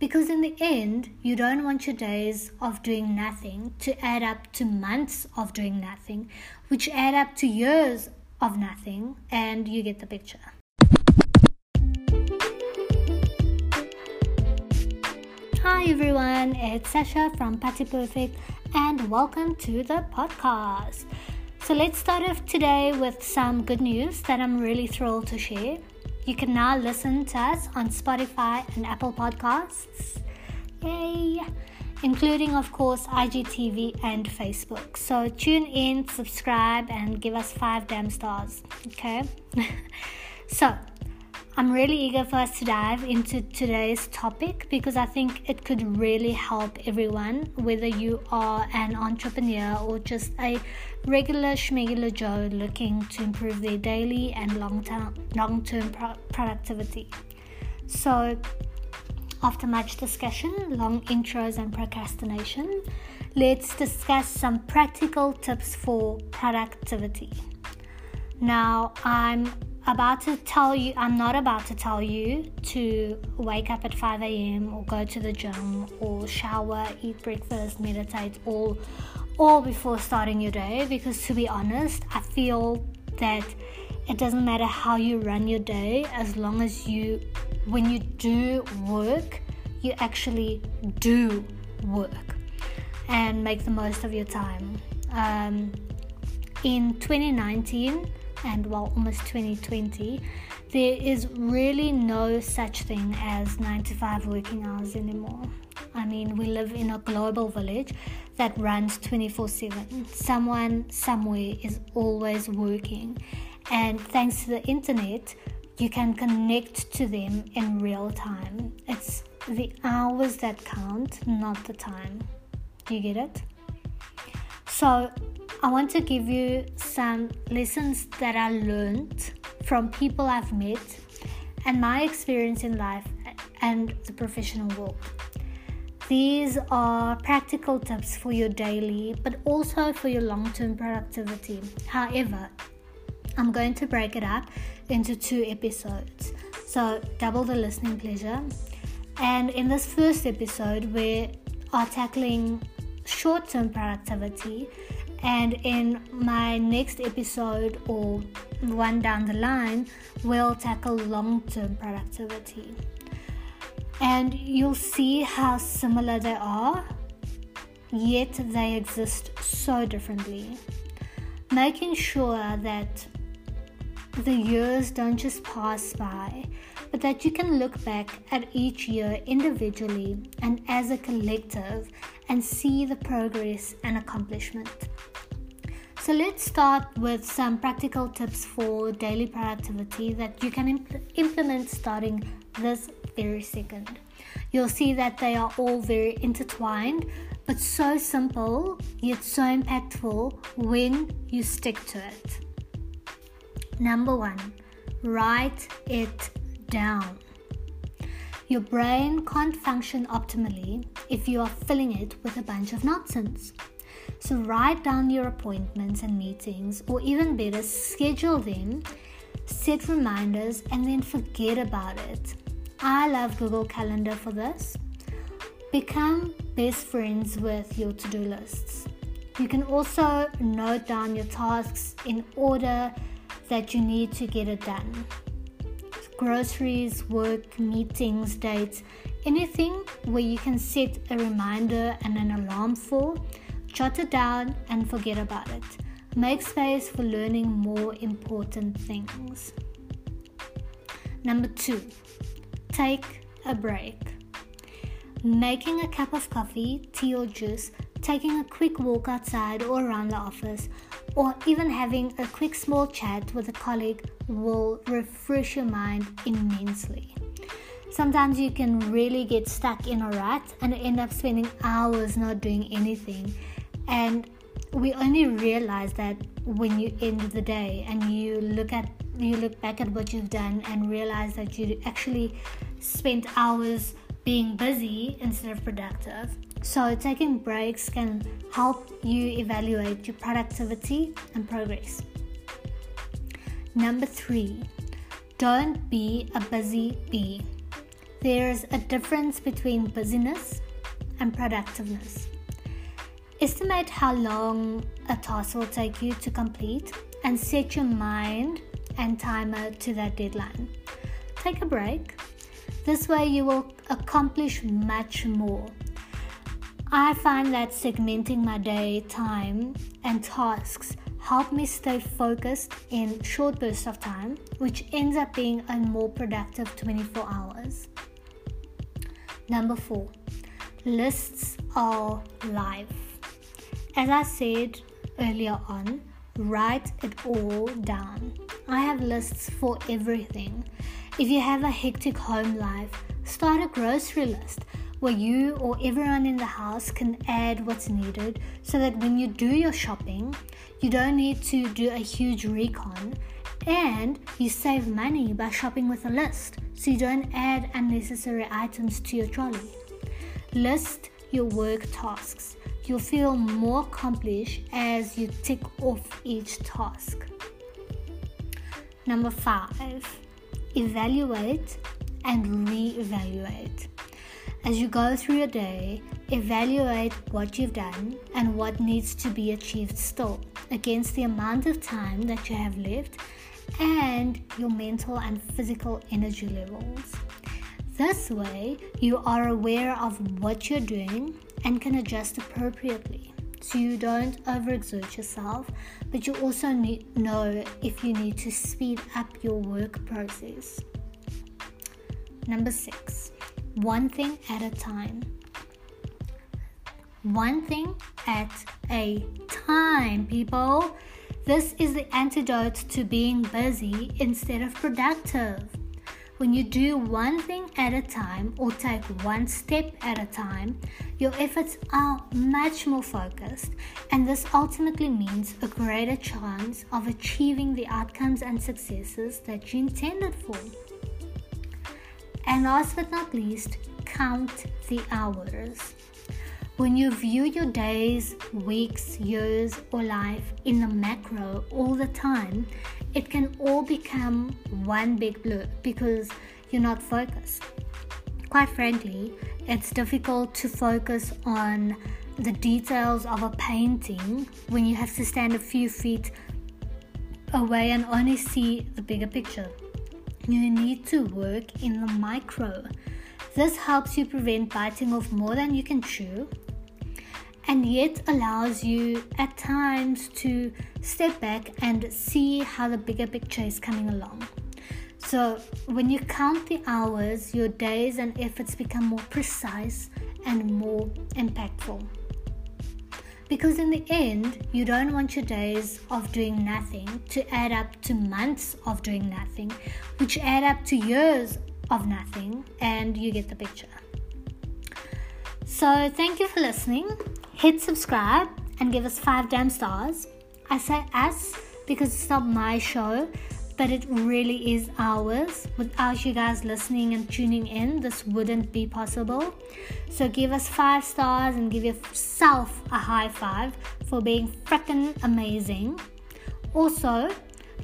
Because in the end, you don't want your days of doing nothing to add up to months of doing nothing, which add up to years of nothing, and you get the picture. Hi everyone, it's Sasha from Patty Perfect, and welcome to the podcast. So let's start off today with some good news that I'm really thrilled to share. You can now listen to us on Spotify and Apple Podcasts. Yay! Including, of course, IGTV and Facebook. So tune in, subscribe, and give us five damn stars. Okay? so, I'm really eager for us to dive into today's topic because I think it could really help everyone, whether you are an entrepreneur or just a regular schmegular Joe looking to improve their daily and long-term long-term pro- productivity. So, after much discussion, long intros, and procrastination, let's discuss some practical tips for productivity. Now, I'm about to tell you, I'm not about to tell you to wake up at 5 a.m. or go to the gym or shower, eat breakfast, meditate, all, all before starting your day. Because to be honest, I feel that it doesn't matter how you run your day as long as you, when you do work, you actually do work and make the most of your time. Um, in 2019, and well, almost 2020, there is really no such thing as 9 to 5 working hours anymore. I mean, we live in a global village that runs 24 7. Someone somewhere is always working, and thanks to the internet, you can connect to them in real time. It's the hours that count, not the time. Do you get it? So, I want to give you some lessons that I learned from people I've met and my experience in life and the professional world. These are practical tips for your daily, but also for your long term productivity. However, I'm going to break it up into two episodes. So, double the listening pleasure. And in this first episode, we are tackling short term productivity and in my next episode or one down the line, we'll tackle long term productivity. And you'll see how similar they are, yet they exist so differently. Making sure that the years don't just pass by, but that you can look back at each year individually and as a collective and see the progress and accomplishment. So let's start with some practical tips for daily productivity that you can imp- implement starting this very second. You'll see that they are all very intertwined, but so simple yet so impactful when you stick to it. Number one, write it down. Your brain can't function optimally if you are filling it with a bunch of nonsense. So write down your appointments and meetings, or even better, schedule them, set reminders, and then forget about it. I love Google Calendar for this. Become best friends with your to do lists. You can also note down your tasks in order that you need to get it done. Groceries, work, meetings, dates, anything where you can set a reminder and an alarm for Jot it down and forget about it. Make space for learning more important things. Number two, take a break. Making a cup of coffee, tea, or juice, taking a quick walk outside or around the office, or even having a quick small chat with a colleague will refresh your mind immensely. Sometimes you can really get stuck in a rut and end up spending hours not doing anything and we only realize that when you end the day and you look at you look back at what you've done and realize that you actually spent hours being busy instead of productive. So, taking breaks can help you evaluate your productivity and progress. Number three, don't be a busy bee. there's a difference between busyness and productiveness. Estimate how long a task will take you to complete and set your mind and timer to that deadline. Take a break. This way, you will accomplish much more. I find that segmenting my day time and tasks help me stay focused in short bursts of time, which ends up being a more productive 24 hours. Number four, lists are life. As I said earlier on, write it all down. I have lists for everything. If you have a hectic home life, start a grocery list where you or everyone in the house can add what's needed so that when you do your shopping, you don't need to do a huge recon and you save money by shopping with a list so you don't add unnecessary items to your trolley. List your work tasks. You'll feel more accomplished as you tick off each task. Number five, evaluate and re evaluate. As you go through your day, evaluate what you've done and what needs to be achieved still against the amount of time that you have left and your mental and physical energy levels. This way, you are aware of what you're doing and can adjust appropriately. So you don't overexert yourself, but you also need, know if you need to speed up your work process. Number six, one thing at a time. One thing at a time, people. This is the antidote to being busy instead of productive. When you do one thing at a time or take one step at a time, your efforts are much more focused, and this ultimately means a greater chance of achieving the outcomes and successes that you intended for. And last but not least, count the hours. When you view your days, weeks, years, or life in the macro all the time, it can all become one big blur because you're not focused. Quite frankly, it's difficult to focus on the details of a painting when you have to stand a few feet away and only see the bigger picture. You need to work in the micro. This helps you prevent biting off more than you can chew and yet allows you at times to step back and see how the bigger picture is coming along. So, when you count the hours, your days and efforts become more precise and more impactful. Because in the end, you don't want your days of doing nothing to add up to months of doing nothing, which add up to years of nothing, and you get the picture. So, thank you for listening. Hit subscribe and give us five damn stars. I say us because it's not my show, but it really is ours. Without you guys listening and tuning in, this wouldn't be possible. So give us five stars and give yourself a high five for being freaking amazing. Also,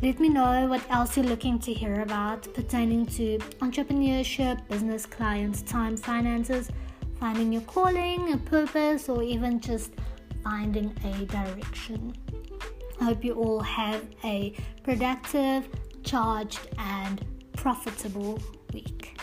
let me know what else you're looking to hear about pertaining to entrepreneurship, business clients, time, finances, finding your calling, a purpose, or even just finding a direction. I hope you all have a productive, charged, and profitable week.